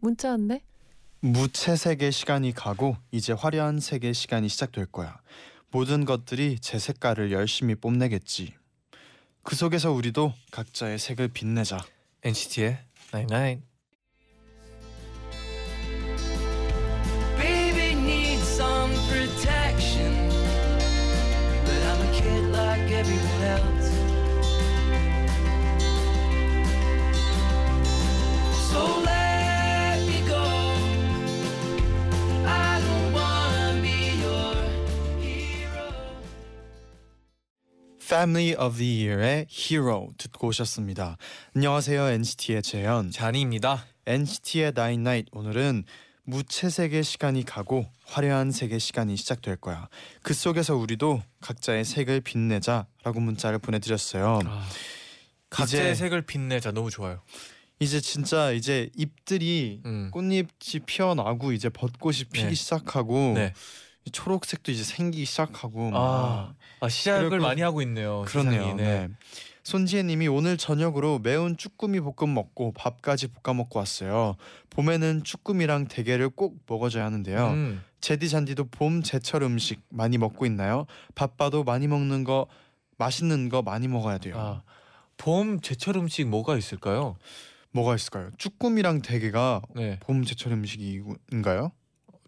문자 왔네. 무채색의 시간이 가고 이제 화려한 색의 시간이 시작될 거야. 모든 것들이 제 색깔을 열심히 뽐내겠지. 그 속에서 우리도 각자의 색을 빛내자. NCT의 Night Night. Baby Family of the Year의 Hero 듣고 오셨습니다. 안녕하세요 NCT의 재현. 잔이입니다. NCT의 Nine Night 오늘은 무채색의 시간이 가고 화려한 색의 시간이 시작될 거야. 그 속에서 우리도 각자의 색을 빛내자라고 문자를 보내드렸어요. 아, 각자의 색을 빛내자 너무 좋아요. 이제 진짜 이제 잎들이 음. 꽃잎이 피어나고 이제 벚꽃이 피기 네. 시작하고 네. 이 초록색도 이제 생기기 시작하고 막 아, 아 시작을 많이 하고 있네요. 그렇네요. 세상이. 네. 손지혜님이 오늘 저녁으로 매운 쭈꾸미 볶음 먹고 밥까지 볶아 먹고 왔어요. 봄에는 쭈꾸미랑 대게를 꼭 먹어줘야 하는데요. 음. 제디 잔디도 봄 제철 음식 많이 먹고 있나요? 바빠도 많이 먹는 거 맛있는 거 많이 먹어야 돼요. 아, 봄 제철 음식 뭐가 있을까요? 뭐가 있을까요? 쭈꾸미랑 대게가 네. 봄 제철 음식인가요?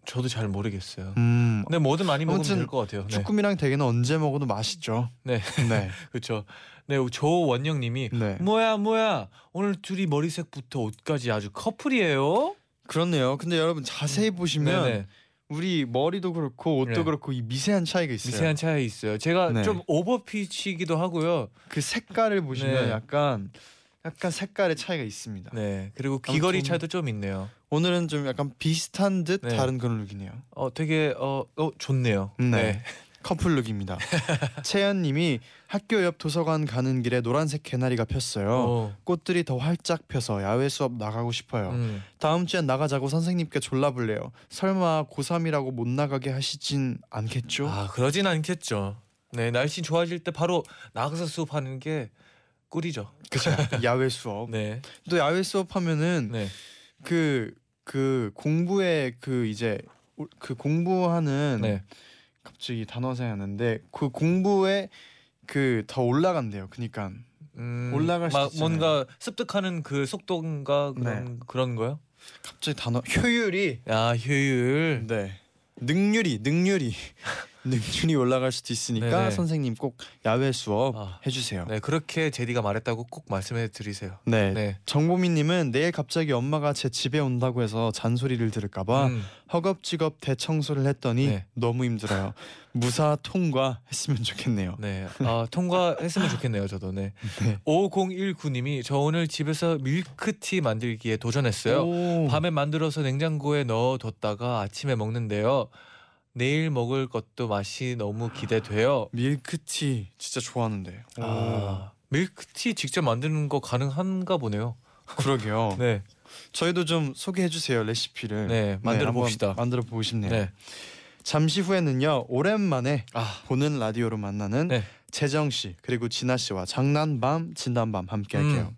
저도 잘 모르겠어요. 음, 근데 뭐든 많이 먹으면 될 것 같아요. 네. 쭈꾸미랑 대게는 언제 먹어도 맛있죠. 네. 네, 그렇죠. 네, 조원영님이 네. 뭐야 뭐야 오늘 둘이 머리색부터 옷까지 아주 커플이에요. 그렇네요. 근데 여러분 자세히 보시면 네네. 우리 머리도 그렇고 옷도 네. 그렇고 이 미세한 차이가 있어요. 미세한 차이 있어요. 제가 네. 좀 오버핏이기도 하고요. 그 색깔을 보시면 네. 약간 약간 색깔의 차이가 있습니다. 네, 그리고 귀걸이 아무튼- 차이도 좀 있네요. 오늘은 좀 약간 비슷한 듯 네. 다른 그런 룩이네요. 어, 되게 어, 어 좋네요. 네. 커플 룩입니다. 채연님이 학교 옆 도서관 가는 길에 노란색 개나리가 폈어요. 어, 꽃들이 더 활짝 펴서 야외 수업 나가고 싶어요. 음. 다음 주엔 나가자고 선생님께 졸라볼래요. 설마 고3이라고 못 나가게 하시진 않겠죠? 아, 그러진 않겠죠. 네, 날씨 좋아질 때 바로 나가서 수업하는 게 꿀이죠. 그죠? 야외 수업. 네, 또 야외 수업 하면은 네, 그 그 공부에 그 이제 오- 그 공부하는 네. 갑자기 단어 생각나는데 그 공부에 그 더 올라간대요. 그니까 음, 올라갈 수막 있잖아요. 뭔가 습득하는 그 속도인가 그런 네. 그런 거요? 갑자기 단어 효율이 아, 효율. 네 능률이 능률이 능률이 올라갈 수도 있으니까 네네. 선생님 꼭 야외 수업 아, 해주세요. 네, 그렇게 제디가 말했다고 꼭 말씀해 드리세요. 네. 네. 정보미님은 내일 갑자기 엄마가 제 집에 온다고 해서 잔소리를 들을까봐 음, 허겁지겁 대청소를 했더니 네. 너무 힘들어요. 무사 통과했으면 좋겠네요. 네. 아, 통과했으면 좋겠네요, 저도. 네. 네. 5019님이 저 오늘 집에서 밀크티 만들기에 도전했어요. 오. 밤에 만들어서 냉장고에 넣어뒀다가 아침에 먹는데요. 내일 먹을 것도 맛이 너무 기대돼요. 밀크티 진짜 좋아하는데. 오. 아, 밀크티 직접 만드는 거 가능한가 보네요. 그러게요. 네, 저희도 좀 소개해 주세요 레시피를. 네, 만들어 한번 봅시다. 만들어 보고 싶네요. 네. 잠시 후에는요 오랜만에 아, 보는 라디오로 만나는 네. 재정 씨 그리고 진아 씨와 장난밤 진단밤 함께 할게요. 음.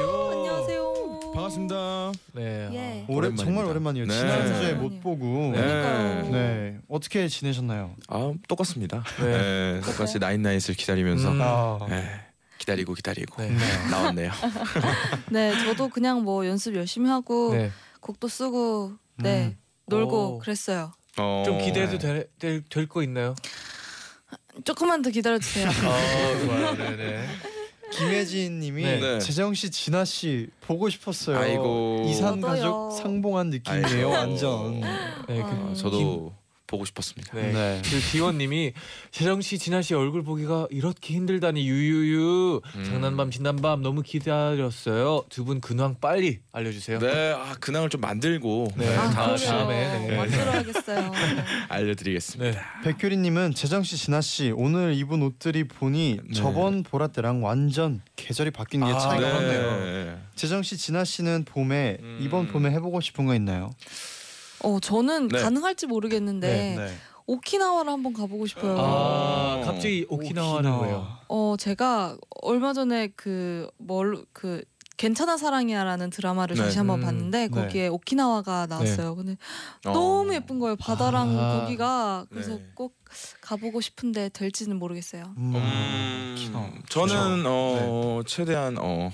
반갑습니다. 네. 예. 오래 오랜만입니다. 정말 오랜만이에요. 네. 지난주에 못 보고. 네. 네. 어떻게 지내셨나요? 아 똑같습니다. 네. 네. 똑같이 나인나잇을 기다리면서 음. 아. 네. 기다리고 기다리고 네. 나왔네요. 네, 저도 그냥 뭐 연습 열심히 하고 네. 곡도 쓰고 네 음. 놀고 오. 그랬어요. 어, 좀 기대해도 될거 있나요? 조금만 더 기다려 주세요. 아, 좋아요. 네, 네. 김혜진 님이 네. 네. 재정 씨, 진아 씨 보고 싶었어요. 아이고. 이산 저도요. 가족 상봉한 느낌이에요, 아이고. 완전. 네, 그 아, 저도 보고 싶었습니다. 네. 네. 그 디원님이 재정 씨, 진아 씨 얼굴 보기가 이렇게 힘들다니 유유유. 음. 장난밤 진난밤 너무 기다렸어요. 두 분 근황 빨리 알려주세요. 네, 아 근황을 좀 만들고 네. 네, 아, 다음 그래요. 시간에 다음에, 네. 만들어야겠어요. 알려드리겠습니다. 네. 백효리님은 재정 씨, 진아 씨 오늘 입은 옷들이 보니 네. 저번 보라 때랑 완전 계절이 바뀐 게 아, 차이가 네. 많네요. 재정 씨, 진아 씨는 봄에 음. 이번 봄에 해보고 싶은 거 있나요? 어, 저는 네. 가능할지 모르겠는데 네. 오키나와를 한번 가보고 싶어요. 아, 갑자기 오키나와는 거예요. 어, 제가 얼마 전에 그뭘그 괜찮아 사랑이야라는 드라마를 네. 다시 한번 음, 봤는데 네. 거기에 오키나와가 나왔어요. 근데 어. 너무 예쁜 거예요. 바다랑 아. 거기가 그래서 네. 꼭 가보고 싶은데 될지는 모르겠어요. 음. 음. 저는 어 최대한 어,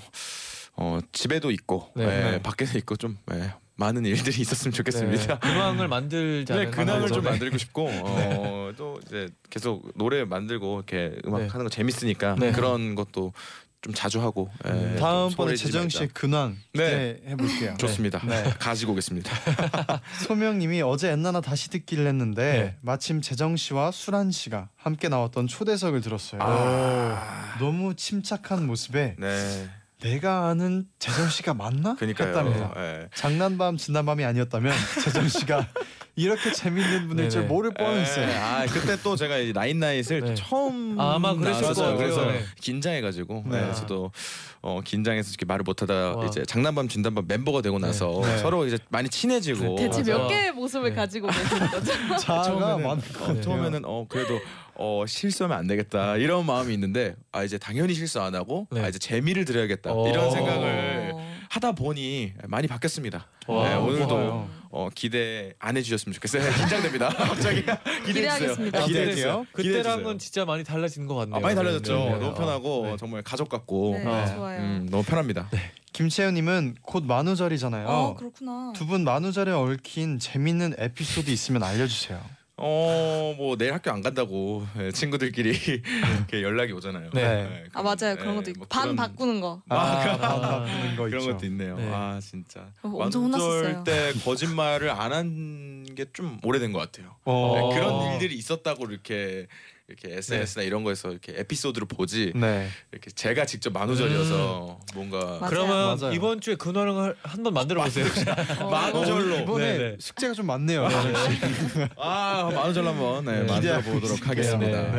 어 집에도 있고 네. 네, 네. 밖에도 있고 좀 네, 많은 일들이 있었으면 좋겠습니다. 네. 근황을 만들자는 네, 근황을 좀. 만들고 싶고 어, 또 이제 계속 노래 만들고 이렇게 음악 네. 하는 거 재밌으니까 네. 그런 것도 좀 자주 하고 예, 네. 좀 다음번에 재정 씨의 말자. 근황 네. 기대해 볼게요. 좋습니다. 네. 가지고 오겠습니다. 소명님이 어제 엔나나 다시 듣기를 했는데 네. 마침 재정 씨와 수란 씨가 함께 나왔던 초대석을 들었어요. 아, 너무 침착한 모습에 네, 내가 아는 재정 씨가 맞나? 그러니까요. 했답니다. 예. 장난밤 진난밤이 아니었다면 재정 씨가 이렇게 재밌는 분일 줄. 모를 뻔했어요. 예, 아 그때 또 제가 이 나인나잇을 네. 처음 아, 아마 같아요. 그래서 네. 긴장해가지고 네. 네. 저도 어, 긴장해서 이렇게 말을 못하다 와. 이제 장난밤 진단밤 멤버가 되고 나서 네. 서로 이제 많이 친해지고 대체 맞아. 몇 개의 모습을 네. 가지고 계시는 거죠? 자아가 처음에는 많은 것 어. 처음에는 어 그래도 어 실수하면 안 되겠다 이런 마음이 있는데 아 이제 당연히 실수 안 하고 네. 아 이제 재미를 드려야겠다 어. 이런 생각을 어. 하다 보니 많이 바뀌었습니다. 와, 네, 오늘도 좋아요. 어, 기대 안 해주셨으면 좋겠어요. 긴장됩니다. 갑자기 기대해 기대하겠습니다. 주세요. 기대할게요. 그때랑은 진짜 많이 달라진 것 같네요. 아, 많이 달라졌죠. 네, 네. 너무 편하고 네. 정말 가족 같고 네, 아. 좋아요. 음, 너무 편합니다. 김채연님은 곧 만우절이잖아요. 아 그렇구나. 두 분 만우절에 얽힌 재밌는 에피소드 있으면 알려주세요. 어, 뭐 내일 학교 안 간다고 예, 친구들끼리 이렇게 연락이 오잖아요. 네. 예, 아 맞아요 예, 그런 것도 있고 뭐 반 그런- 바꾸는 거. 아, 아, 바꾸는 거 그런 있죠. 것도 있네요. 네. 아 진짜. 어, 엄청 혼났었어요. 때 거짓말을 안 한 게 좀 오래된 것 같아요. 어. 네, 그런 일들이 있었다고 이렇게 이렇게 SNS나 이런 거에서 이렇게 에피소드로 보지 네. 이렇게 제가 직접 만우절이어서 뭔가 맞아요. 그러면 맞아요. 이번 주에 근황을 한번 만들어 보세요. 어. 만우절로 이번에 네, 네. 숙제가 좀 많네요. 아 만우절 한번 네, 네. 만들어 보도록. 하겠습니다.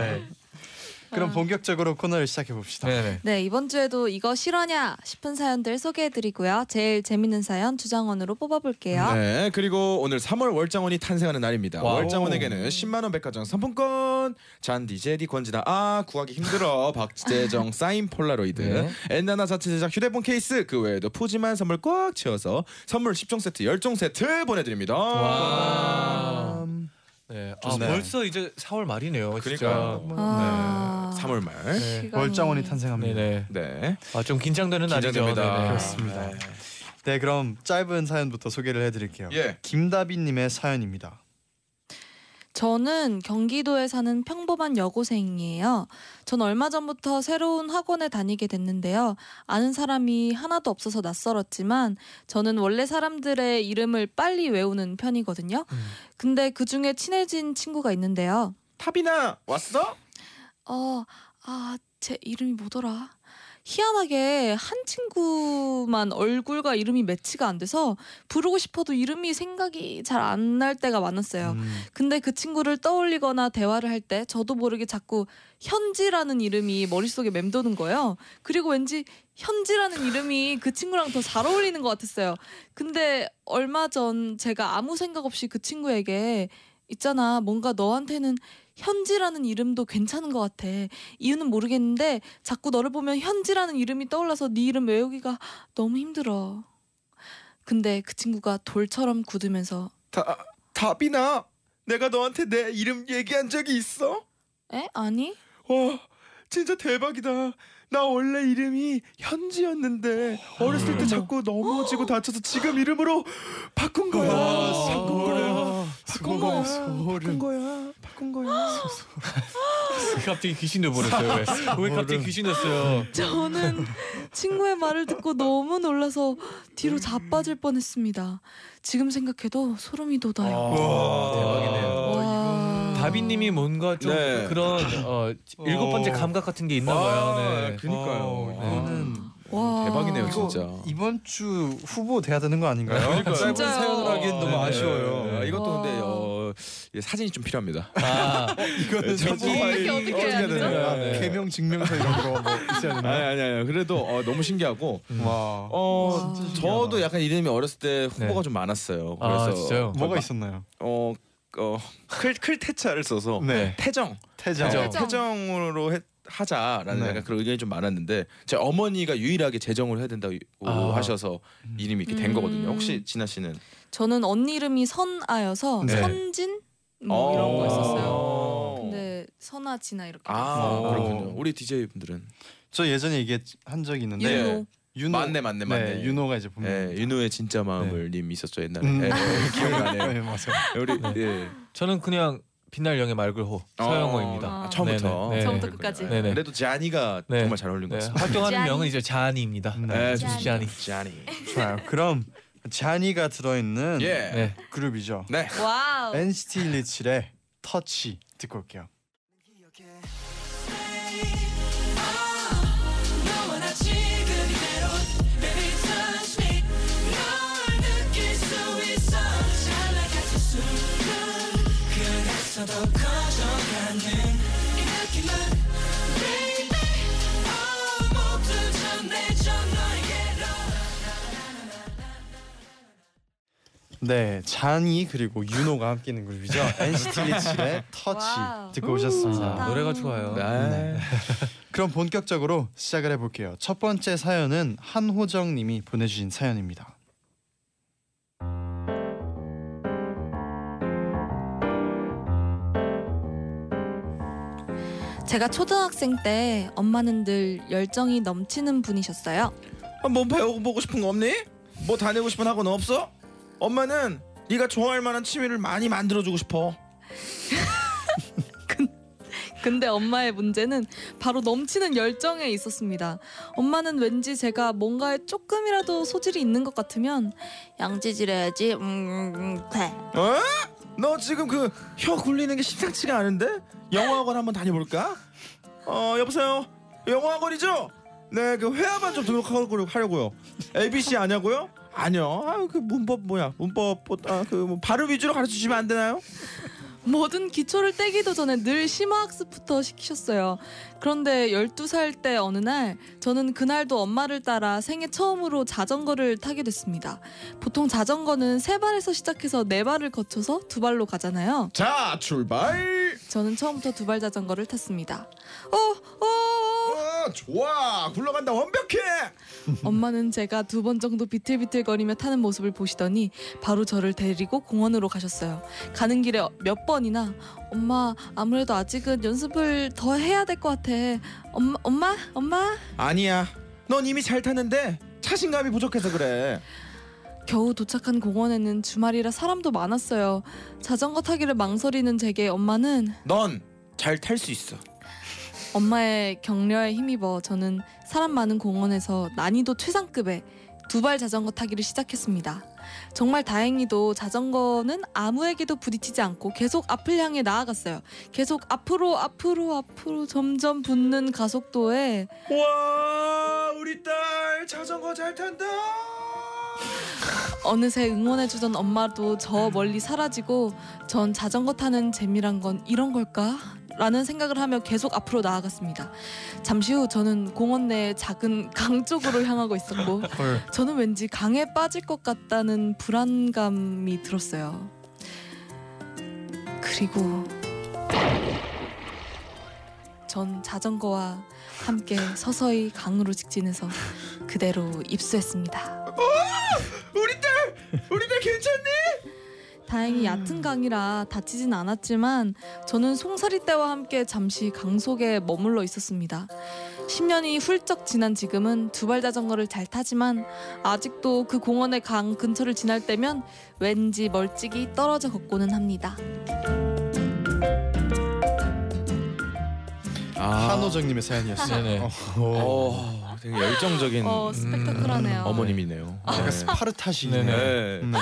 네. 네. 그럼 아. 본격적으로 코너를 시작해 봅시다. 네네. 네 이번 주에도 이거 실화냐 싶은 사연들 소개해드리고요. 제일 재밌는 사연 주장원으로 뽑아볼게요. 네, 그리고 오늘 3월 월장원이 탄생하는 날입니다. Wow. 월장원에게는 10만 원 백화점 상품권, 쟌디, 재디, 권진아 아 구하기 힘들어 박재정 사인 폴라로이드, 네. 엔나나 자체 제작 휴대폰 케이스, 그 외에도 푸짐한 선물 꽉 채워서 선물 10종 세트, 10종 세트 보내드립니다. 와. 음, 네. 아 좋네요. 벌써 이제 4월 말이네요. 진짜. 그러니까요. 아. 네, 3월 말. 네. 시간이- 월장원이 탄생합니다. 네네. 네, 아 좀 긴장되는 날이죠. 긴장됩니다. 네네. 그렇습니다. 네. 네, 그럼 짧은 사연부터 소개를 해드릴게요. 예. 김다빈님의 사연입니다. 저는 경기도에 사는 평범한 여고생이에요. 전 얼마 전부터 새로운 학원에 다니게 됐는데요. 아는 사람이 하나도 없어서 낯설었지만 저는 원래 사람들의 이름을 빨리 외우는 편이거든요. 음. 근데 그 중에 친해진 친구가 있는데요. 타비나 왔어? 어, 아, 제 이름이 뭐더라? 희한하게 한 친구만 얼굴과 이름이 매치가 안 돼서 부르고 싶어도 이름이 생각이 잘 안 날 때가 많았어요. 음, 근데 그 친구를 떠올리거나 대화를 할 때 저도 모르게 자꾸 현지라는 이름이 머릿속에 맴도는 거예요. 그리고 왠지 현지라는 이름이 그 친구랑 더 잘 어울리는 것 같았어요. 근데 얼마 전 제가 아무 생각 없이 그 친구에게 있잖아 뭔가 너한테는 현지라는 이름도 괜찮은 것 같아. 이유는 모르겠는데 자꾸 너를 보면 현지라는 이름이 떠올라서 네 이름 외우기가 너무 힘들어. 근데 그 친구가 돌처럼 굳으면서 다 다비나 내가 너한테 내 이름 얘기한 적이 있어? 에? 아니? 와 진짜 대박이다. 나 원래 이름이 현지였는데 어렸을 때 자꾸 넘어지고 다쳐서 지금 이름으로 바꾼 거야. 바꾼 거야. 바꾼 거야. 바꾼 거야. 바꾼 거야. 갑자기 귀신 돼버렸어요. 왜? 왜 갑자기 귀신 됐어요? 저는 친구의 말을 듣고 너무 놀라서 뒤로 자빠질 뻔했습니다. 지금 생각해도 소름이 돋아요. 와 대박이네요. 와. 다비님이 뭔가 좀 네. 그런 어, 일곱 번째 어. 감각 같은 게 있나 봐요. 네. 그니까요. 어, 네. 이거는 와. 대박이네요, 이거 진짜. 이번 주 후보 돼야 되는 거 아닌가요? 그러니까요. 짧은 진짜요. 사연을 하기엔 너무 네, 네, 아쉬워요. 네, 네. 이것도 와. 근데 어, 예, 사진이 좀 필요합니다. 아, 이거는 저기 좀 어떻게 어떻게 해야 되죠? 되나? 네. 개명 증명서 이런 거뭐 있어야 아니 되나요? 아니 아니. 그래도 어, 너무 신기하고 와. 어 와. 저도 약간 이름이 어렸을 때 후보가 네. 좀 많았어요. 아, 그래서 진짜요? 뭐가 있었나요? 어, 어어클 클테차를 써서 네. 태정 태정. 태정. 태정. 태정으로 해, 하자라는 네. 약간 그런 의견이 좀 많았는데 제 어머니가 유일하게 재정을 해야 된다고 아. 하셔서 이름이 이렇게 된 음. 거거든요. 혹시 진아 씨는 저는 언니 이름이 선아여서 네. 선진 뭐 이런 거 있었어요. 어. 근데 선아 진아 이렇게. 아 어. 그렇군요. 우리 DJ 분들은 저 예전에 얘기한 적이 있는데 네. 윤호 맞네 맞네 맞네. 네, 윤호가 이제 보면 예, 윤호의 진짜 마음을 님 있었죠 옛날에. 음. 예, 예, 기억나네요. 네, 맞아요. 우리 네. 예. 저는 그냥 빛날 영의 말글호 서영호입니다. 아. 아, 처음부터. 네, 네. 처음부터 끝까지. 네, 네네. 그래도 자니가 네. 정말 잘 어울린 것 네, 같습니다. 활동하는 자니. 명은 이제 자니입니다. 네. 네, 자니. 자니. 자니. 좋아요. 그럼 자니가 들어있는 예. 네. 그룹이죠. 네. Wow. NCT 127의 터치 듣고 올게요. 더 커져가는 이 느낌은 Baby 모두 전해져 너에게로 네, 자니 그리고 윤호가 함께 있는 그룹이죠. NCT 127의 Touch wow. 듣고 오셨습니다. 아, 노래가 좋아요. 네. 그럼 본격적으로 시작을 해볼게요. 첫 번째 사연은 한호정님이 보내주신 사연입니다. 제가 초등학생 때 엄마는 늘 열정이 넘치는 분이셨어요. 아, 뭐 배워보고 싶은 거 없니? 뭐 다니고 싶은 학원 없어? 엄마는 네가 좋아할 만한 취미를 많이 만들어주고 싶어. 근데 엄마의 문제는 바로 넘치는 열정에 있었습니다. 엄마는 왠지 제가 뭔가에 조금이라도 소질이 있는 것 같으면 양지질 해야지. 음, 음, 돼. 어? 너 지금 그 혀 굴리는 게 심상치가 않은데? 영어학원 한번 다녀볼까? 어 여보세요. 영어학원이죠? 네, 그 회화만 좀 등록하려고요. ABC 아냐고요? 아니요. 아그 문법 뭐야? 문법 아그 발음 위주로 가르쳐 주시면 안 되나요? 모든 기초를 떼기도 전에 늘 심화학습부터 시키셨어요. 그런데 12살 때 어느 날 저는 그날도 엄마를 따라 생애 처음으로 자전거를 타게 됐습니다. 보통 자전거는 세 발에서 시작해서 네 발을 거쳐서 두 발로 가잖아요. 자, 출발. 저는 처음부터 두 발 자전거를 탔습니다. 어, 어, 어. 어, 좋아. 굴러간다. 완벽해. 엄마는 제가 두 번 정도 비틀비틀거리며 타는 모습을 보시더니 바로 저를 데리고 공원으로 가셨어요. 가는 길에 몇번 이나 엄마 아무래도 아직은 연습을 더 해야 될 것 같아. 엄마 엄마 엄마 아니야. 넌 이미 잘 타는데 자신감이 부족해서 그래. 겨우 도착한 공원에는 주말이라 사람도 많았어요. 자전거 타기를 망설이는 제게 엄마는 넌 잘 탈 수 있어. 엄마의 격려에 힘입어 저는 사람 많은 공원에서 난이도 최상급의 두 발 자전거 타기를 시작했습니다. 정말 다행히도 자전거는 아무에게도 부딪히지 않고 계속 앞을 향해 나아갔어요. 계속 앞으로 앞으로 앞으로 점점 붙는 가속도에 와, 우리 딸 자전거 잘 탄다. 어느새 응원해주던 엄마도 저 멀리 사라지고 전 자전거 타는 재미란 건 이런 걸까? 라는 생각을 하며 계속 앞으로 나아갔습니다. 잠시 후 저는 공원 내 작은 강 쪽으로 향하고 있었고 헐. 저는 왠지 강에 빠질 것 같다는 불안감이 들었어요. 그리고 전 자전거와 함께 서서히 강으로 직진해서 그대로 입수했습니다. 우리 딸 우리들 괜찮니? 다행히 얕은 강이라 다치진 않았지만 저는 송사리 때와 함께 잠시 강 속에 머물러 있었습니다. 10년이 훌쩍 지난 지금은 두 발 자전거를 잘 타지만 아직도 그 공원의 강 근처를 지날 때면 왠지 멀찍이 떨어져 걷고는 합니다. 한호정님의 사연이었어요. 네네. 어, 어, 되게 열정적인 어 스펙타클하네요. 어머님이네요. 약간 네. 스파르타시네요. 네네. 네. 음.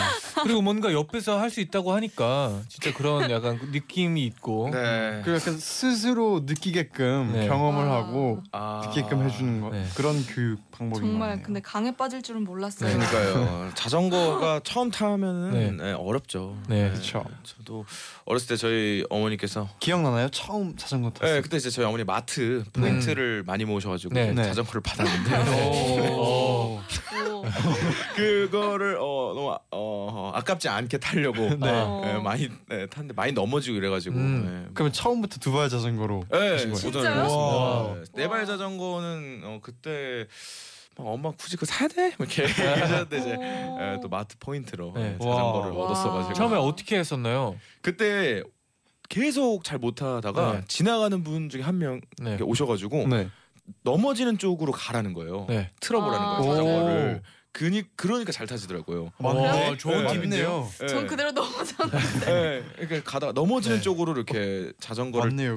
그리고 뭔가 옆에서 할 수 있다고 하니까 진짜 그런 약간 느낌이 있고. 네. 그 약간 스스로 느끼게끔 네. 경험을 아. 하고 아. 느끼게끔 해주는 거 네. 그런 교육 방법인 것 정말. 근데 강에 빠질 줄은 몰랐어요. 그러니까요. 자전거가 처음 타면은 네. 네, 어렵죠. 네. 그쵸. 저도 어렸을 때 저희 어머니께서 기억나나요? 처음 자전거 탔을 네, 때. 그때 이제 저희 어머니 마트 포인트를 많이 모으셔가지고 네. 네. 자전거를 받 았는데 오. 오. 그거를 어 너무 아- 어, 아깝지 않게 타려고 네. 어. 네, 많이 네, 탔는데 많이 넘어지고 이래가지고 음. 그러면 처음부터 두발 자전거로 네, 하신 거예요? 도전을 진짜요? 했습니다. 와. 네, 네발 자전거는 어, 그때 막 엄마 굳이 그거 사야 돼? 뭐 이렇게 하셨는데 이제 오. 예, 또 마트 포인트로 네. 예, 자전거를 와. 얻었어가지고 처음에 어떻게 했었나요? 그때 계속 잘 못하다가 네. 지나가는 분 중에 한 명 네. 오셔가지고 네. 넘어지는 쪽으로 가라는 거예요. 네. 틀어보라는 아. 거예요 자전거를. 오. 그니 그러니까 잘 타시더라고요. 맞네. 와, 좋은 네. 팁인데요. 예. 전 그대로 넘어졌는데. 예, 그러니까 가다가 넘어지는 네. 쪽으로 이렇게 자전거를 맞네요,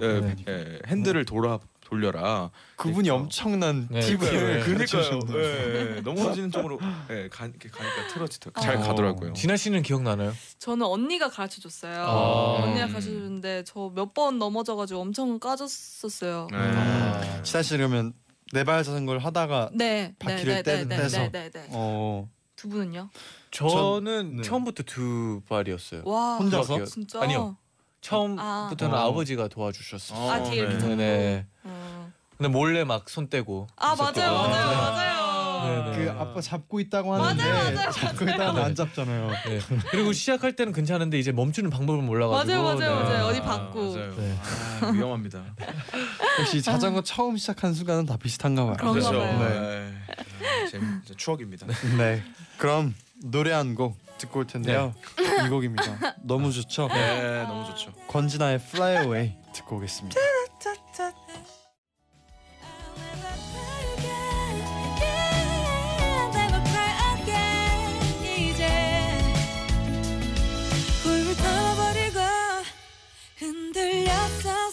핸들을 돌아 돌려라. 그분이 그러니까. 엄청난 네. 팁을 그러니까요. 가르쳐주셨네요. 예, 예. 넘어지는 쪽으로 예, 가, 이렇게 가니까 틀어지더 잘 어. 가더라고요. 진아 씨는 기억나나요? 저는 언니가 가르쳐 줬어요. 아. 언니가 가르쳐 줬는데 저 몇 번 넘어져가지고 엄청 까졌었어요. 네. 아. 지다 씨 그러면 네발 자전거를 하다가 네, 바퀴를 네, 떼- 네, 네, 떼서. 네, 네, 네. 어두 분은요? 저는 네. 처음부터 두 발이었어요. 와, 혼자서? 진짜. 아니요. 처음부터는 아. 아. 버지가 도와주셨어요. 아, 뒤에 이렇게 네. 잡고. 네네. 어. 근데 몰래 막 손 떼고. 아 맞아요. 맞아요, 네. 맞아요. 네, 그 네. 아빠 잡고 있다고 맞아요, 하는데 맞아요, 잡고 맞아요. 있다가 안 잡잖아요. 네. 그리고 시작할 때는 괜찮은데 이제 멈추는 방법을 몰라가지고. 맞아요, 맞아요, 네. 맞아요. 어디 받고. 맞아요. 네. 아, 위험합니다. 역시 자전거 처음 시작한 순간은 다 비슷한가 봐요. 그런가 그렇죠. 봐요. 네. 아, 재밌 추억입니다. 네. 그럼 노래 한 곡 듣고 올 텐데요. 이 곡입니다. 너무 좋죠? 네, 너무 좋죠. 권진아의 Fly Away 듣고 오겠습니다.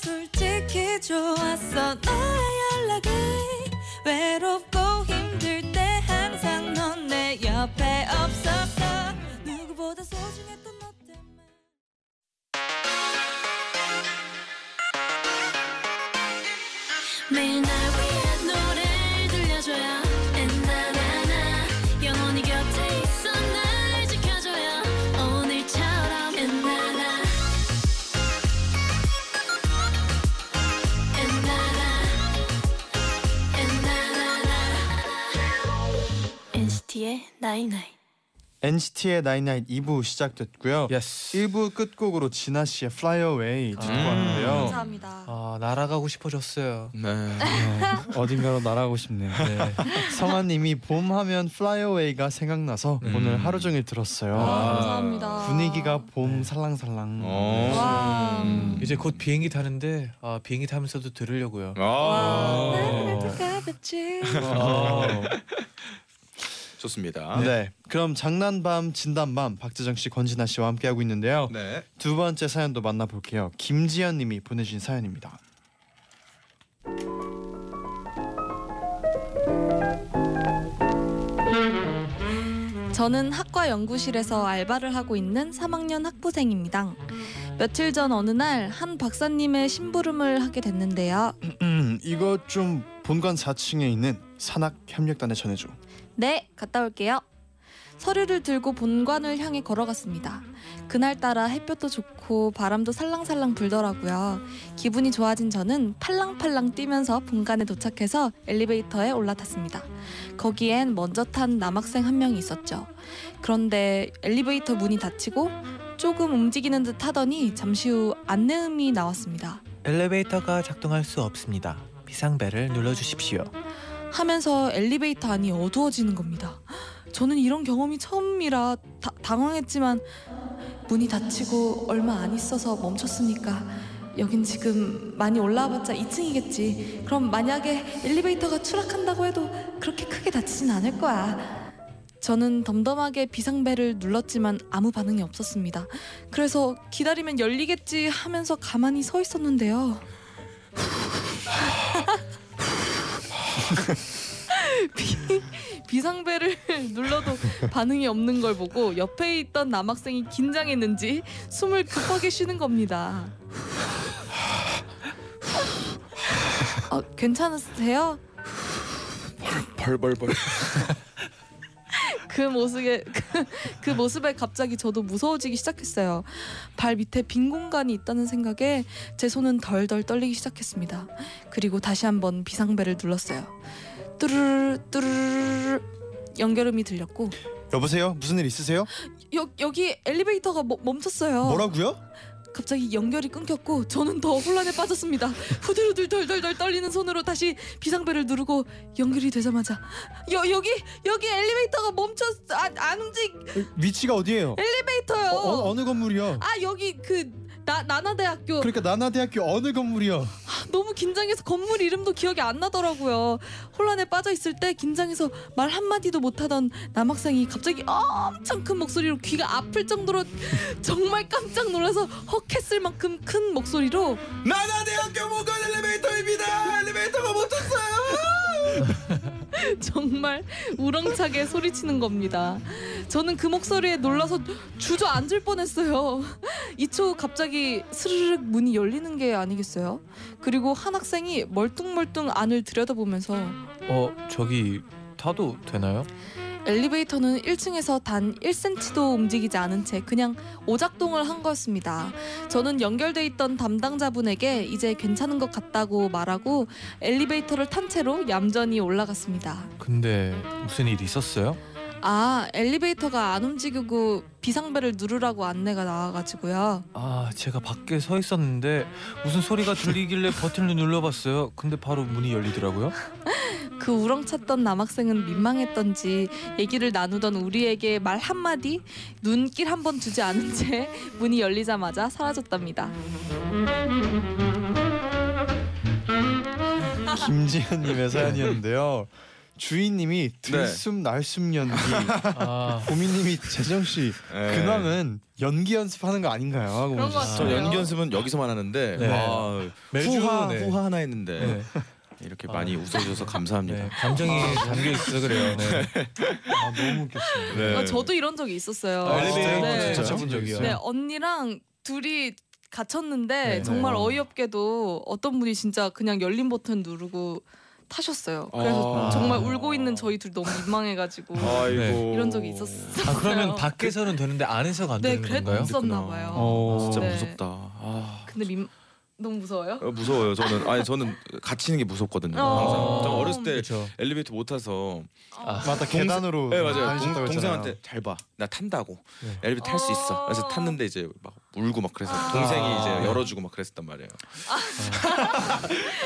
솔직히 좋았어 너의 연락이 외롭고 Night night NCT의 나인나잇 2부 시작됐고요. Yes. 1부 끝곡으로 진아 씨의 Fly Away 듣고 음. 왔는데요. 감사합니다. 아 날아가고 싶어졌어요. 네. 네, 어딘가로 날아가고 싶네요. 네. 성아님이 봄 하면 Fly Away가 생각나서 음. 오늘 하루 종일 들었어요. 와, 감사합니다. 분위기가 봄 살랑살랑. 어. 와. 음. 이제 곧 비행기 타는데 아 비행기 타면서도 들으려고요. 아. 와. 가볍지 아. 좋습니다. 네. 그럼 장난밤 진단밤 박재정 씨, 권진아 씨와 함께 하고 있는데요. 네. 두 번째 사연도 만나볼게요. 김지연 님이 보내주신 사연입니다. 저는 학과 연구실에서 알바를 하고 있는 3학년 학부생입니다. 며칠 전 어느 날 한 박사님의 심부름을 하게 됐는데요. 음, 이거 좀 본관 4층에 있는 산학 협력단에 전해줘. 네, 갔다 올게요. 서류를 들고 본관을 향해 걸어갔습니다. 그날따라 햇볕도 좋고 바람도 살랑살랑 불더라고요. 기분이 좋아진 저는 팔랑팔랑 뛰면서 본관에 도착해서 엘리베이터에 올라탔습니다. 거기엔 먼저 탄 남학생 한 명이 있었죠. 그런데 엘리베이터 문이 닫히고 조금 움직이는 듯 하더니 잠시 후 안내음이 나왔습니다. 엘리베이터가 작동할 수 없습니다. 비상벨을 눌러주십시오. 하면서 엘리베이터 안이 어두워지는 겁니다. 저는 이런 경험이 처음이라 다- 당황했지만 문이 닫히고 얼마 안 있어서 멈췄으니까 여긴 지금 많이 올라와봤자 2층이겠지. 그럼 만약에 엘리베이터가 추락한다고 해도 그렇게 크게 다치진 않을 거야. 저는 덤덤하게 비상벨을 눌렀지만 아무 반응이 없었습니다. 그래서 기다리면 열리겠지 하면서 가만히 서 있었는데요. 비, 비상벨을 눌러도 반응이 없는 걸 보고 옆에 있던 남학생이 긴장했는지 숨을 급하게 쉬는 겁니다. 어, 괜찮으세요? 벌벌벌. 그 모습에 그, 그 모습에 갑자기 저도 무서워지기 시작했어요. 발 밑에 빈 공간이 있다는 생각에 제 손은 덜덜 떨리기 시작했습니다. 그리고 다시 한번 비상벨을 눌렀어요. 뚜루르 뚜루르 연결음이 들렸고 여보세요? 무슨 일 있으세요? 여, 여기 엘리베이터가 멈- 멈췄어요. 뭐라고요? 갑자기 연결이 끊겼고 저는 더 혼란에 빠졌습니다. 후들후들 덜덜덜 떨리는 손으로 다시 비상벨을 누르고 연결이 되자마자 여 여기 여기 엘리베이터가 멈췄 아, 안 움직 위치가 어디예요? 엘리베이터요. 어, 느 건물이요? 아 여기 그 나, 나나대학교 그러니까 나나대학교 어느 건물이요? 너무 긴장해서 건물 이름도 기억이 안 나더라고요. 혼란에 빠져 있을 때 긴장해서 말 한마디도 못 하던 남학생이 갑자기 엄청 큰 목소리로 귀가 아플 정도로 정말 깜짝 놀라서 헉했을 만큼 큰 목소리로 나나대학교 목간 엘리베이터입니다. 엘리베이터가 멈췄어요. 정말 우렁차게 소리치는 겁니다. 저는 그 목소리에 놀라서 주저앉을 뻔했어요. 이초 갑자기 스르륵 문이 열리는 게 아니겠어요? 그리고 한 학생이 멀뚱멀뚱 안을 들여다보면서 어 저기 타도 되나요? 엘리베이터는 1층에서 단 1cm도 움직이지 않은 채 그냥 오작동을 한 거였습니다. 저는 연결돼 있던 담당자분에게 이제 괜찮은 것 같다고 말하고 엘리베이터를 탄 채로 얌전히 올라갔습니다. 근데 무슨 일 있었어요? 아 엘리베이터가 안 움직이고 비상벨을 누르라고 안내가 나와가지고요. 아 제가 밖에 서 있었는데 무슨 소리가 들리길래 버튼을 눌러봤어요. 근데 바로 문이 열리더라고요. 그 우렁찼던 남학생은 민망했던지 얘기를 나누던 우리에게 말 한마디 눈길 한번 주지 않은 채 문이 열리자마자 사라졌답니다. 김지현님의 사연이었는데요. 주인님이 네. 들숨 날숨 연기. 아 고민님이 재정 씨 네. 근황은 연기 연습하는 거 아닌가요? 하고 그런 것 보내주셨어요. 저. 연기 연습은 여기서만 하는데 네. 아, 매주, 후하 네. 후하 하나 했는데 네. 이렇게 아. 많이 웃어주셔서 감사합니다. 네, 감정이 담겨 있어 그래요. 네. 아, 너무 웃겼어요. 네. 어, 저도 이런 적이 있었어요. 아, 엘리베이터 네. 본 적이요. 네 언니랑 둘이 갇혔는데 네. 정말 네. 어이없게도 어떤 분이 진짜 그냥 열린 버튼 누르고 타셨어요. 그래서 아. 정말 울고 있는 저희 둘 너무 민망해가지고 아이고 네. 이런 적이 있었어요. 아 그러면 밖에서는 되는데 안에서가 안 네 되는 건가요? 그랬었나. 봐요. 어. 진짜 네. 무섭다. 아. 근데 민 너무 무서워요? 어, 무서워요. 저는 아니 저는 갇히는 게 무섭거든요. 어. 항상. 저 어렸을 때 그렇죠. 엘리베이터 못 타서 아. 맞다 계단으로 네 맞아요. 아. 동, 다니셨다고 동 생한테 했잖아요. 잘 봐. 나 탄다고. 네. 엘리베이터 탈 수 있어. 그래서 어. 탔는데 이제 막 울고 막 그래서 아. 동생이 아. 이제 열어주고 막 그랬단 말이에요. 아,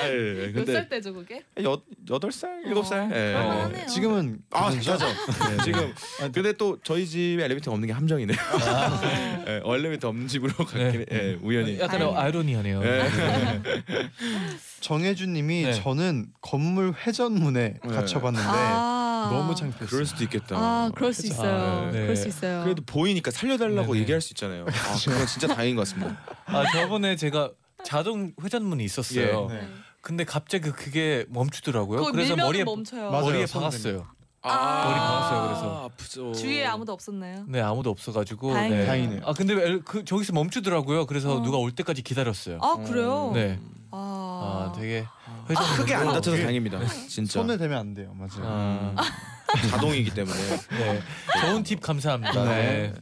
예, 예. 몇 근데 살 때죠 그게? 여 여덟 살 일곱 살. 예. 그럴만하네요. 지금은 아 괜찮죠? 진짜죠. 네. 지금 근데 또 저희 집에 엘리베이터가 없는 게 함정이네요. 예, 어, 엘리베이터 없는 집으로 갔긴 예, 우연히. 약간. 아이러니하네요. 예. 정혜준님이 네. 저는 건물 회전문에 네. 갇혀봤는데 아. 너무 창피했어요. 그럴 수도 있겠다. 아 그럴 수 있어요. 아, 네. 그럴 수 있어요. 그래도 보이니까 살려달라고 네네. 얘기할 수 있잖아요. 아, 그건 진짜 다행인 것 같습니다. 아 저번에 제가 자동 회전문이 있었어요. 예. 네. 근데 갑자기 그게 멈추더라고요. 그거 그래서 밀면 머리에 멈춰요. 맞아요. 머리에 손을 박았어요. 아. 머리 박았어요, 그래서. 아프죠. 주위에 아무도 없었나요? 네 아무도 없어가지고. 다행이네요. 네. 다행이네요. 아 근데 왜그 저기서 멈추더라고요. 그래서 어. 누가 올 때까지 기다렸어요. 아 그래요? 네. 아, 아 되게 아, 회전 크게 안 다쳐서 다행입니다. 진짜. 손을 대면 안 돼요. 맞아요. 아, 자동이기 때문에. 네. 좋은 팁 감사합니다. 네.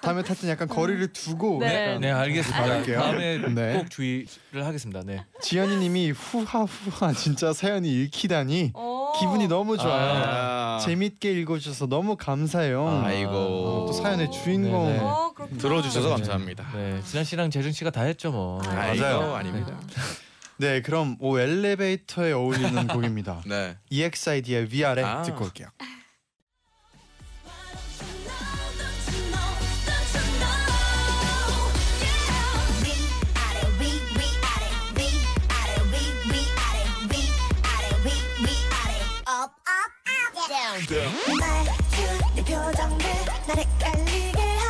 다음에 탈 때는 약간 거리를 두고 네. 약간 네 알겠습니다. 다음에 네. 꼭 주의를 하겠습니다. 네. 지연이 님이 후하 후하 진짜 사연이 읽히다니 어. 기분이 너무 좋아요. 아, 재밌게 읽어주셔서 너무 감사해요. 아이고. 어, 또 사연의 주인공. 네네. 어, 그렇구나. 들어주셔서 네. 감사합니다. 네. 진아 씨랑 재준 씨가 다 했죠 뭐. 아, 맞아요. 아닙니다. 네, 그럼 오 엘리베이터에 어울리는 곡입니다. 네. EXID의 위아래 아. 듣고 올게요. 내 네 표정들 나를 끌리게 하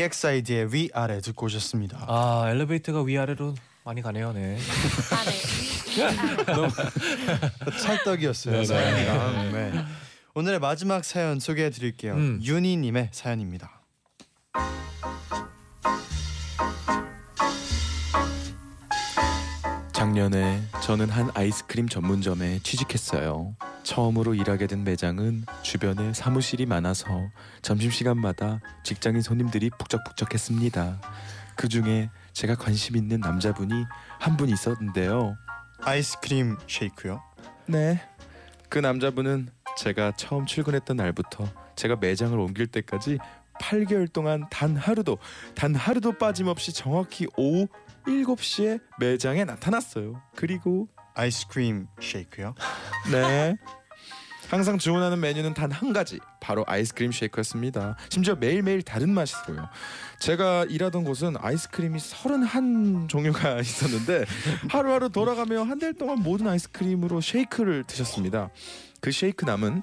EXID의 위아래 듣고 오셨습니다. 아 엘리베이터가 위아래로 많이 가네요. 네. 찰떡이었어요 네, 네. 사연이랑. 네. 오늘의 마지막 사연 소개해 드릴게요. 음. 윤희 님의 사연입니다. 작년에 저는 한 아이스크림 전문점에 취직했어요. 처음으로 일하게 된 매장은 주변에 사무실이 많아서 점심시간마다 직장인 손님들이 북적북적했습니다. 그 중에 제가 관심 있는 남자분이 한 분 있었는데요. 아이스크림 쉐이크요. 네. 그 남자분은 제가 처음 출근했던 날부터 제가 매장을 옮길 때까지 8개월 동안 단 하루도 단 하루도 빠짐없이 정확히 오후 7시에 매장에 나타났어요. 그리고 아이스크림 쉐이크요. 네. 항상 주문하는 메뉴는 단 한 가지, 바로 아이스크림 쉐이크였습니다. 심지어 매일매일 다른 맛이고요. 제가 일하던 곳은 아이스크림이 31 종류가 있었는데 하루하루 돌아가며 한 달 동안 모든 아이스크림으로 쉐이크를 드셨습니다. 그 쉐이크 남은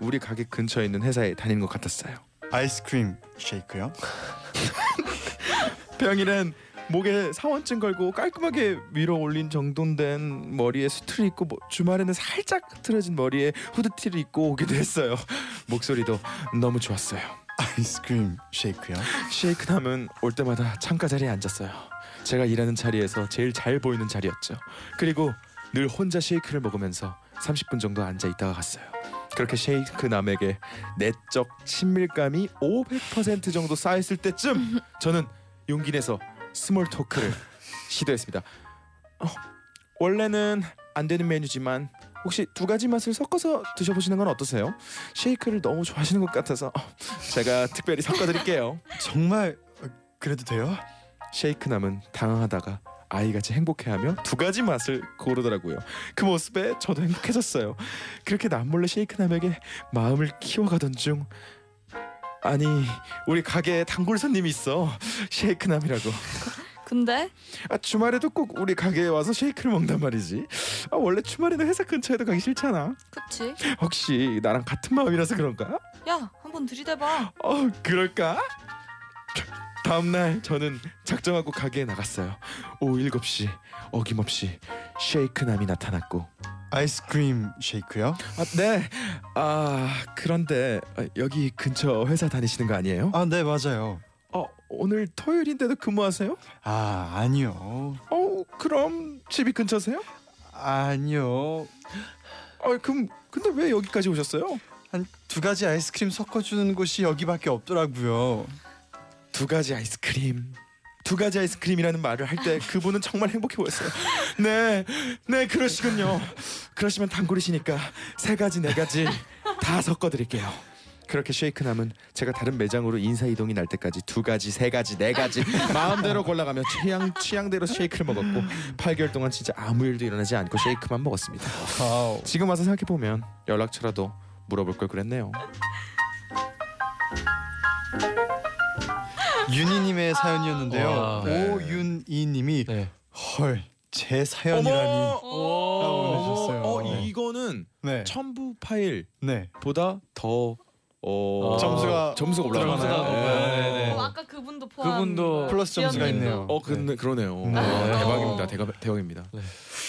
우리 가게 근처에 있는 회사에 다니는 것 같았어요. 아이스크림 쉐이크요. 평일엔 목에 사원증 걸고 깔끔하게 위로 올린 정돈된 머리에 수트를 입고 뭐 주말에는 살짝 틀어진 머리에 후드티를 입고 오기도 했어요. 목소리도 너무 좋았어요. 아이스크림 쉐이크요. 쉐이크 남은 올 때마다 창가 자리에 앉았어요. 제가 일하는 자리에서 제일 잘 보이는 자리였죠. 그리고 늘 혼자 쉐이크를 먹으면서 30분 정도 앉아 있다가 갔어요. 그렇게 쉐이크 남에게 내적 친밀감이 500% 정도 쌓였을 때쯤 저는 용기 내서 small talk를 시도했습니다. 어, 원래는 안 되는 메뉴지만 혹시 두 가지 맛을 섞어서 드셔보시는 건 어떠세요? 쉐이크를 너무 좋아하시는 것 같아서 어, 제가 특별히 섞어드릴게요. 정말 어, 그래도 돼요? 쉐이크 남은 당황하다가 아이같이 행복해하며 두 가지 맛을 고르더라고요. 그 모습에 저도 행복해졌어요. 그렇게 남몰래 쉐이크 남에게 마음을 키워가던 중 아니 우리 가게에 단골 손님이 있어 쉐이크 남이라고 근데 아, 주말에도 꼭 우리 가게에 와서 쉐이크를 먹단 말이지 아, 원래 주말에는 회사 근처에도 가기 싫잖아 그치? 혹시 나랑 같은 마음이라서 그런가? 야 한번 들이대봐. 어 그럴까? 다음날 저는 작정하고 가게에 나갔어요 오후 7시 어김없이 쉐이크 남이 나타났고 아이스크림 쉐이크요. 아, 네. 아 그런데 아, 여기 근처 회사 다니시는 거 아니에요? 아, 네 맞아요. 어 오늘 토요일인데도 근무하세요? 아, 아니요. 어 그럼 집이 근처세요? 아니요. 어 그럼 근데 왜 여기까지 오셨어요? 한 두 가지 아이스크림 섞어 주는 곳이 여기밖에 없더라고요. 두 가지 아이스크림. 두 가지 아이스크림이라는 말을 할 때 그분은 정말 행복해 보였어요. 네, 네 그러시군요. 그러시면 단골이시니까 세 가지 네 가지 다 섞어드릴게요. 그렇게 쉐이크 남은 제가 다른 매장으로 인사 이동이 날 때까지 두 가지, 세 가지, 네 가지 마음대로 골라가며 취향 취향대로 쉐이크를 먹었고 8개월 동안 진짜 아무 일도 일어나지 않고 쉐이크만 먹었습니다. 지금 와서 생각해 보면 연락처라도 물어볼 걸 그랬네요. 윤희님의 사연이었는데요. 와. 오윤희님이 네. 헐 제 사연이라니. 어머! 보내주셨어요. 어, 이거는 네. 첨부 파일보다 네. 더 어, 아, 점수가 점수가 올라가나요? 네, 네. 어, 아까 그분도 포함. 그분도 플러스 점수가 지연님도. 있네요. 어, 근데 그러네요. 네. 아, 대박입니다. 대박 대박입니다.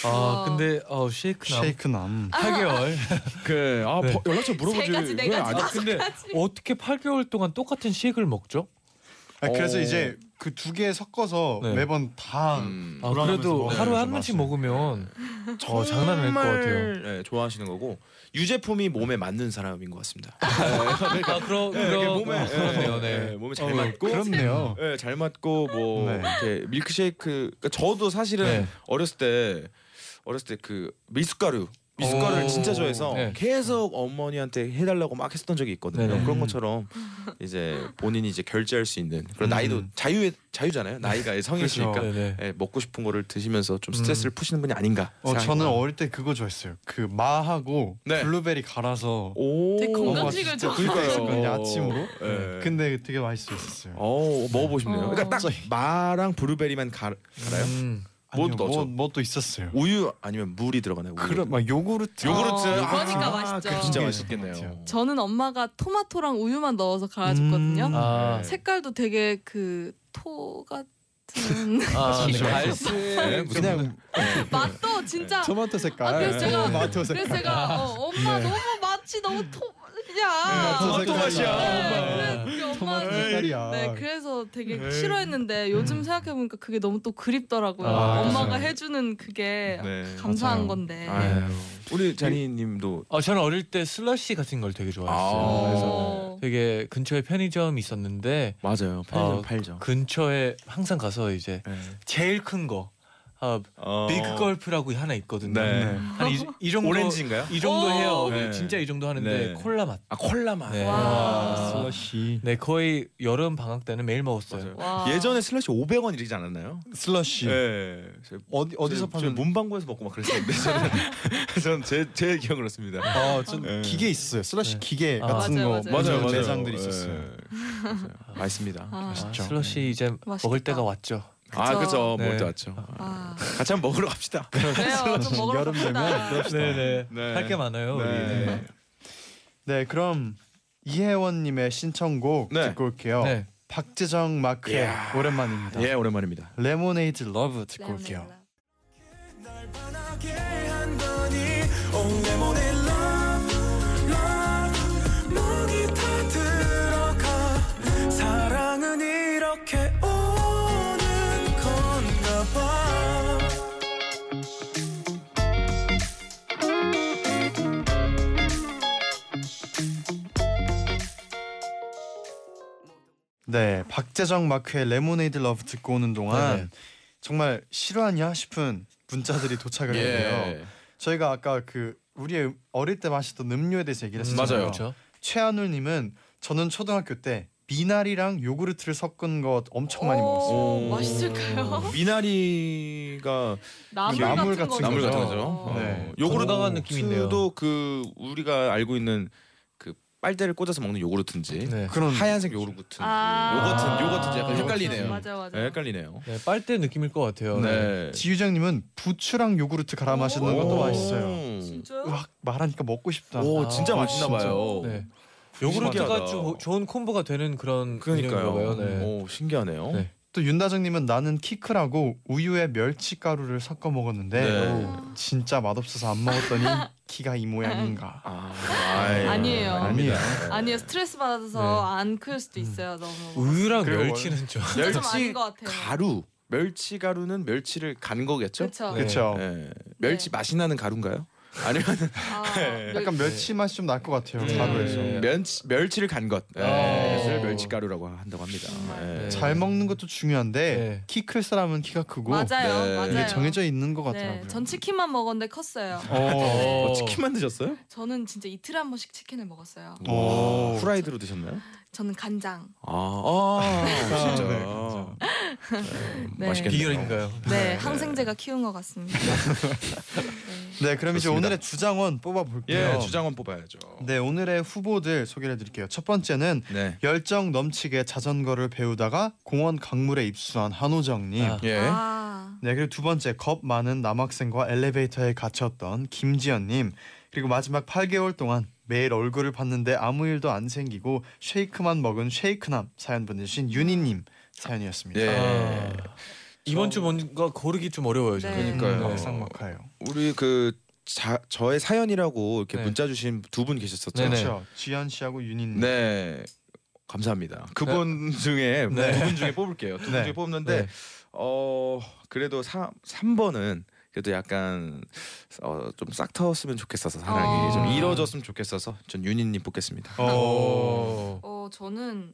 아 와. 근데 어 쉐이크 남 쉐이크 남. 8개월. 그 아, 네. 버- 연락처 물어보지. 세 가지, 네왜 가지 안- 아 근데 어떻게 8개월 동안 똑같은 쉐이크를 먹죠? 아, 그래서 어. 이제 그 두 개 섞어서 네. 매번 다 음. 아 돌아가면서 그래도 하루에 한. 번씩 먹으면 어 장난 아닐 것 같아요. 네, 좋아하시는 거고 유제품이 몸에 맞는 사람인 것 같습니다. 아 그러 네, 그러 몸에 그렇네요. 네, 네. 몸에 잘 어, 맞고 그렇네요. 네, 잘 맞고 뭐 네. 이렇게 밀크쉐이크 그러니까 저도 사실은 네. 어렸을 때 어렸을 때그 미숫가루 미숫가루를 오. 진짜 좋아해서 네. 계속 어머니한테 해달라고 막 했었던 적이 있거든요. 네네. 그런 것처럼 이제 본인이 이제 결제할 수 있는 그런 음. 나이도 자유의 자유잖아요. 나이가 성이시니까 그렇죠. 네네. 예, 먹고 싶은 거를 드시면서 좀 스트레스를 푸시는 분이 아닌가. 어. 저는 어릴 때 그거 좋아했어요. 그 마하고 네. 블루베리 갈아서 오 되게 건강식을. 그러니까요. 아침으로. 예. 근데 되게 맛있었어요. 어 싶네요. 어. 그러니까 딱 마랑 블루베리만 가, 갈아요? 음. 아니요, 넣었죠? 뭐, 뭐또 있었어요. 우유 아니면 물이 들어가나요? 우유. 그런 막 요구르트. 요구르트. 어, 아, 그러니까 아, 맛있죠. 그게 진짜 맛있겠네요. 저는 엄마가 토마토랑 우유만 넣어서 갈아줬거든요. 음. 아, 네. 색깔도 되게 그 토 같은 아 네, 갈색 네, 그냥 맛도 진짜 토마토 색깔. 아, 그래서 제가- 토마토 색깔. 그래서 제가 어, 엄마 네. 너무 맛이 너무 토 그냥 토마토 맛이야. 네, 그래서 엄마 토마토 색깔이야. 네, 그래서 되게 에이. 싫어했는데 요즘 생각해 보니까 그게 너무 또 그립더라고요. 아, 엄마가 그렇죠. 해주는 그게 네. 감사한 맞아요. 건데. 아유. 우리 자니 님도 어, 저는 어릴 때 슬러시 같은 걸 되게 좋아했어요. 아. 그래서 어. 되게 근처에 편의점이 있었는데 맞아요. 편의점 어, 팔죠. 근처에 항상 가서 이제 네. 제일 큰 거, 어, 어. 비그 걸프라고 하나 있거든요. 네. 한이 이 정도 오렌지인가요? 이 정도 오. 해요. 네, 네. 진짜 이 정도 하는데 네. 콜라 맛. 아 콜라 맛. 네. 와. 슬러시. 네, 거의 여름 방학 때는 매일 먹었어요. 예전에 슬러시 500원 이러지 않았나요? 슬러시. 네. 어디 어디서 파는? 문방구에서 먹고 막 그랬었는데 저는 저는 제, 제 기억은 그렇습니다. 어, 전 네. 기계 있어요. 슬러시 네. 기계 아. 같은 맞아요, 거 맞아요. 맞아요, 매장들이 네. 있었어요. 맞아요. 맛있습니다. 아. 아, 맛있죠. 슬러시 이제 맛있겠다. 먹을 때가 왔죠. 아 그죠. 네. 먹을 때 왔죠. 아. 같이 한번 먹으러 갑시다. 그래요. 좀 먹으러 여름 되면 갑시다. 네네. 네. 할 게 많아요. 우리. 네. 네. 네, 그럼 이혜원님의 신청곡 네. 듣고 올게요. 네. 박재정 마크의 이야. 오랜만입니다. 예 오랜만입니다. Lemonade Love 듣고 올게요. 날 반하게 한 거니 lemonade love 네, 박재정 마크의 레모네이드 러브 듣고 오는 동안 네네. 정말 실화냐 싶은 문자들이 도착을 했는데요. 예. 저희가 아까 그 우리의 어릴 때 마셨던 음료에 대해서 얘기를 했었잖아요. 맞아요. 그렇죠. 최한울님은 저는 초등학교 때 미나리랑 요구르트를 섞은 거 엄청 많이 먹었어요. 오, 맛있을까요? 미나리가 나물, 나물 같은 같은 거죠. 나물 같은 거죠. 어. 네. 요구르트 건강한 느낌인데요. 도그 우리가 알고 있는 그 빨대를 꽂아서 먹는 요구르트인지 네. 그런 하얀색 요구르트인지 아. 요거트 요거트인지 약간 요거트. 헷갈리네요. 맞아 맞아. 네, 헷갈리네요. 네, 빨대 느낌일 것 같아요. 네. 지유정님은 부추랑 요구르트 갈아 마시는 것도 오. 맛있어요. 진짜요? 말하니까 먹고 싶다. 오 아, 진짜 오, 맛있나 진짜. 봐요. 네. 요구르트가 좋은 콤보가 되는 그런 그러니까요. 인형인가 봐요. 네. 오 신기하네요. 네. 또 윤다정님은 나는 키크라고 우유에 멸치 가루를 섞어 먹었는데 네. 오, 진짜 맛없어서 안 먹었더니 키가 이 모양인가. 아, 아이, 아니에요. 아닙니다. 아니요 스트레스 받아서 안 클 수도 있어요 너무. 우유랑 그리고 멸치는 좀 진짜 좀 아닌 멸치 것 같아요. 가루 멸치 가루는 멸치를 간 거겠죠? 그렇죠. 네. 그렇죠. 예. 멸치 맛이 나는 가루인가요? 아니면 아, 네. 약간 멸치 맛이 좀 날 것 같아요. 네. 가루에서. 네. 멸치 멸치를 간 것. 예. 어. 그래서 멸치 가루라고 한다고 합니다. 예. 잘 먹는 것도 중요한데 네. 키클 사람은 키가 크고 맞아요, 네. 맞아요. 이게 정해져 있는 것 네, 같더라고요. 전 치킨만 먹었는데 컸어요. 어. 어, 치킨만 드셨어요? 저는 진짜 이틀에 한 번씩 치킨을 먹었어요. 오. 와, 후라이드로 드셨나요? 저는 간장. 아, 아 진짜. 네, 간장. 네. 맛있겠네요. 비결인가요? 네, 항생 제가 키운 것 같습니다. 네. 네, 그럼 이제 좋습니다. 오늘의 주장원 뽑아 볼게요. 예, 주장원 뽑아야죠. 네, 오늘의 후보들 소개해 드릴게요. 첫 번째는 네. 열정 넘치게 자전거를 배우다가 공원 강물에 입수한 한호정 님. 아. 예. 아, 네, 그리고 두 번째 겁 많은 남학생과 엘리베이터에 갇혔던 김지연 님. 그리고 마지막 8개월 동안 매일 얼굴을 봤는데 아무 일도 안 생기고 쉐이크만 먹은 쉐이크남 사연 보내주신 윤희 님 사연이었습니다. 예. 아, 이번 주 뭔가 고르기 좀 어려워요. 저는. 네. 그러니까요. 음, 막상 막하요. 우리 그 자, 저의 사연이라고 이렇게 네. 문자 주신 두 분 계셨었죠. 네네. 그렇죠. 지연 씨하고 님. 네. 감사합니다. 그분 중에 네. 두분 중에 뽑을게요. 두분 네. 중에 뽑는데 네. 어 그래도 3, 3번은 그래도 약간 어, 좀싹 터었으면 좋겠어서 사랑이 어. 좀 이루어졌으면 좋겠어서 전 윤희님 뽑겠습니다. 어. 오. 어 저는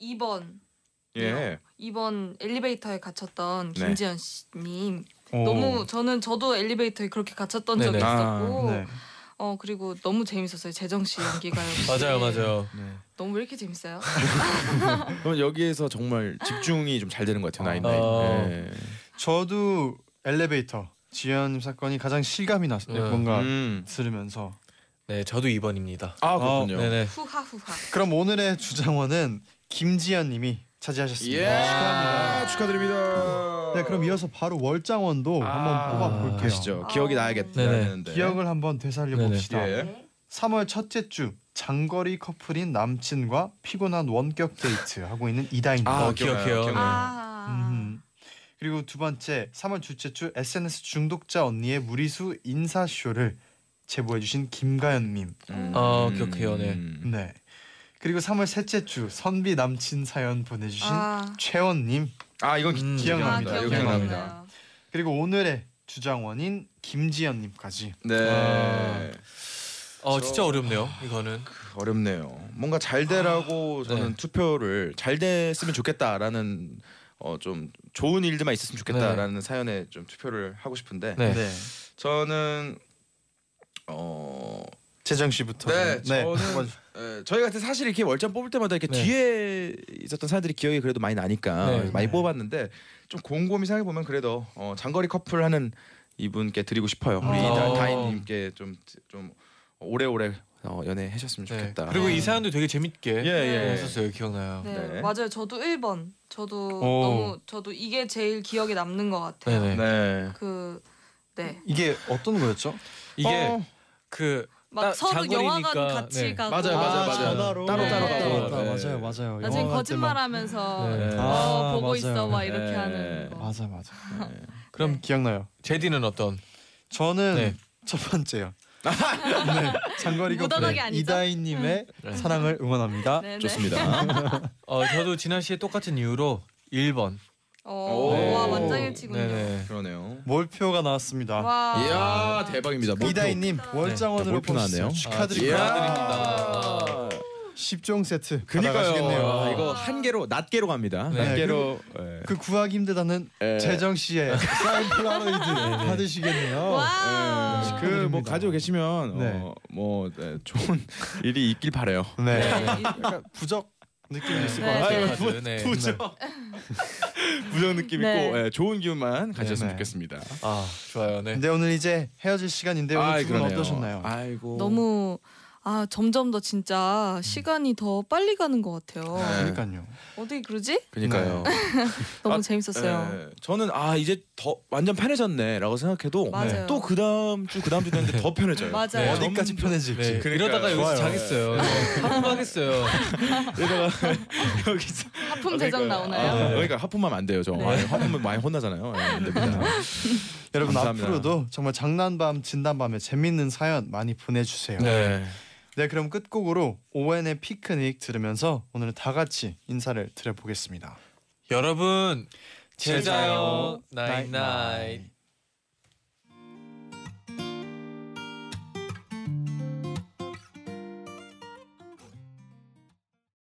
2번. 예. 2번 엘리베이터에 갇혔던 네. 김지연 씨님 오. 너무 저는 저도 엘리베이터에 그렇게 갇혔던 적이 네네. 있었고 네. 어 그리고 너무 재밌었어요 재정 씨 연기가 역시. 맞아요, 맞아요. 네. 너무 왜 이렇게 재밌어요? 그럼 여기에서 정말 집중이 좀 잘 되는 것 같아요. 아. 나인 나인. 어. 예. 저도 엘리베이터 지연 사건이 가장 실감이 났어요. 네. 뭔가 음. 들으면서. 네, 저도 2번입니다. 아 그렇군요. 네네. 후하 후하. 그럼 오늘의 주장원은 김지연 님이 차지하셨습니다. 예. 축하합니다. 축하드립니다. 네, 그럼 이어서 바로 월장원도 한번 뽑아 볼게요. 아시죠? 기억이 나야겠다. 했는데. 기억을 한번 되살려. 봅시다. 예. 3월 첫째 주 장거리 커플인 남친과 피곤한 원격 데이트 하고 있는 이다인. 아, 어, 기억해요. 아. 음. 그리고 두 번째 3월 둘째 주 SNS 중독자 언니의 무리수 인사 쇼를 제보해 주신 김가연님. 음. 어, 기억해요, 네. 네. 그리고 3월 셋째 주 선비 남친 사연 보내주신 아, 최원님. 아 이건 음, 아 기억납니다. 이거 기억납니다. 기억납니다. 그리고 오늘의 주장원인 김지연님까지. 네. 아. 어 저- 진짜 어렵네요. 이거는. 어렵네요. 뭔가 잘 되라고 저는 네. 투표를 잘 됐으면 좋겠다라는 어 좀 좋은 일들만 있었으면 좋겠다라는 사연에 좀 투표를 하고 싶은데 네. 저는 어 재정 씨부터. 네, 저는- 한번 에, 저희가 사실 이렇게 월장 뽑을 때마다 이렇게 네. 뒤에 있었던 사연들이 기억이 그래도 많이 나니까 네. 많이 네. 뽑았는데 좀 곰곰이 생각해 보면 그래도 어, 장거리 커플 하는 이분께 드리고 싶어요. 우리 어. 다- 다인님께 좀 좀 오래오래 어, 연애 하셨으면 네. 좋겠다. 그리고 네. 이 사연도 되게 재밌게 예, 예. 했었어요. 기억나요. 네, 네. 맞아요. 저도 1번. 저도 오. 너무 저도 이게 제일 기억에 남는 것 같아요. 네네. 네. 그 네. 이게 어떤 거였죠? 이게 어, 그 막 따- 서로 영화관 같이 네. 가고 맞아요, 맞아요, 아, 맞아요. 전화로 따로 따로 네. 가고. 맞다, 네. 맞아요, 맞아요. 나중에 영화 거짓말하면서 네. 어, 아, 보고 맞아요. 있어 막 이렇게 네. 하는 거. 맞아, 맞아. 그럼 네. 기억나요. 제디는 어떤? 저는 네. 첫 번째요. 네, 장거리 무던하게 커플 아니죠? 이다희님의 네. 사랑을 응원합니다. 네, 네. 좋습니다. 어 저도 진아 씨의 똑같은 이유로 1번. 어, 네. 와 만장일치군요. 네네. 그러네요. 몰표가 나왔습니다. 와. 이야 대박입니다. 몰표. 이다희님 월장원으로 네, 몰표 뽑으셨어요. 나왔네요. 축하드립니다. 이야. 축하드립니다. 10종 세트 그니까요. 받아가시겠네요. 아, 이거 한 개로 낱개로 갑니다. 네. 낱개로. 예. 그 구하기 힘들다는 예. 재정 씨의 사인 폴라로이드 받으시겠네요. 와. 그뭐 축하드립니다. 가지고 계시면 네. 어, 뭐 네, 좋은 일이 있길 바래요. 네. 네. 부적 느낌이 있을 것 네. 같아요. 아유, 부- 네. 부정 부정 느낌 네. 있고 예, 좋은 기운만 가졌으면 네. 좋겠습니다. 아 좋아요. 네. 근데 오늘 이제 헤어질 시간인데 오늘 아이, 두분 그러네요. 어떠셨나요? 아이고 너무 아 점점 더 진짜 시간이 더 빨리 가는 것 같아요. 네. 그러니까요. 어떻게 그러지? 그러니까요. 너무 아, 재밌었어요. 예, 저는 아 이제 더 완전 편해졌네라고 생각해도 맞아요. 또 그 다음 주 그 다음 주 되는데 더 편해져요. 맞아요. 네. 어디까지 편해질지. 네. 그러니까요. 이러다가 여기서 좋아요. 자겠어요. 네. 하품하겠어요. 이러다가 여기서 하품 대장 나오나요? 아, 그러니까 하품하면 안 돼요. 저 네. 아니, 하품은 많이 혼나잖아요. 여러분 감사합니다. 앞으로도 정말 장난밤 진단밤에 재밌는 사연 많이 보내주세요. 네. 네. 그럼 끝곡으로 오웬의 피크닉 들으면서 오늘은 다 같이 인사를 드려보겠습니다. 여러분 제자요. 제자요 나잇나잇.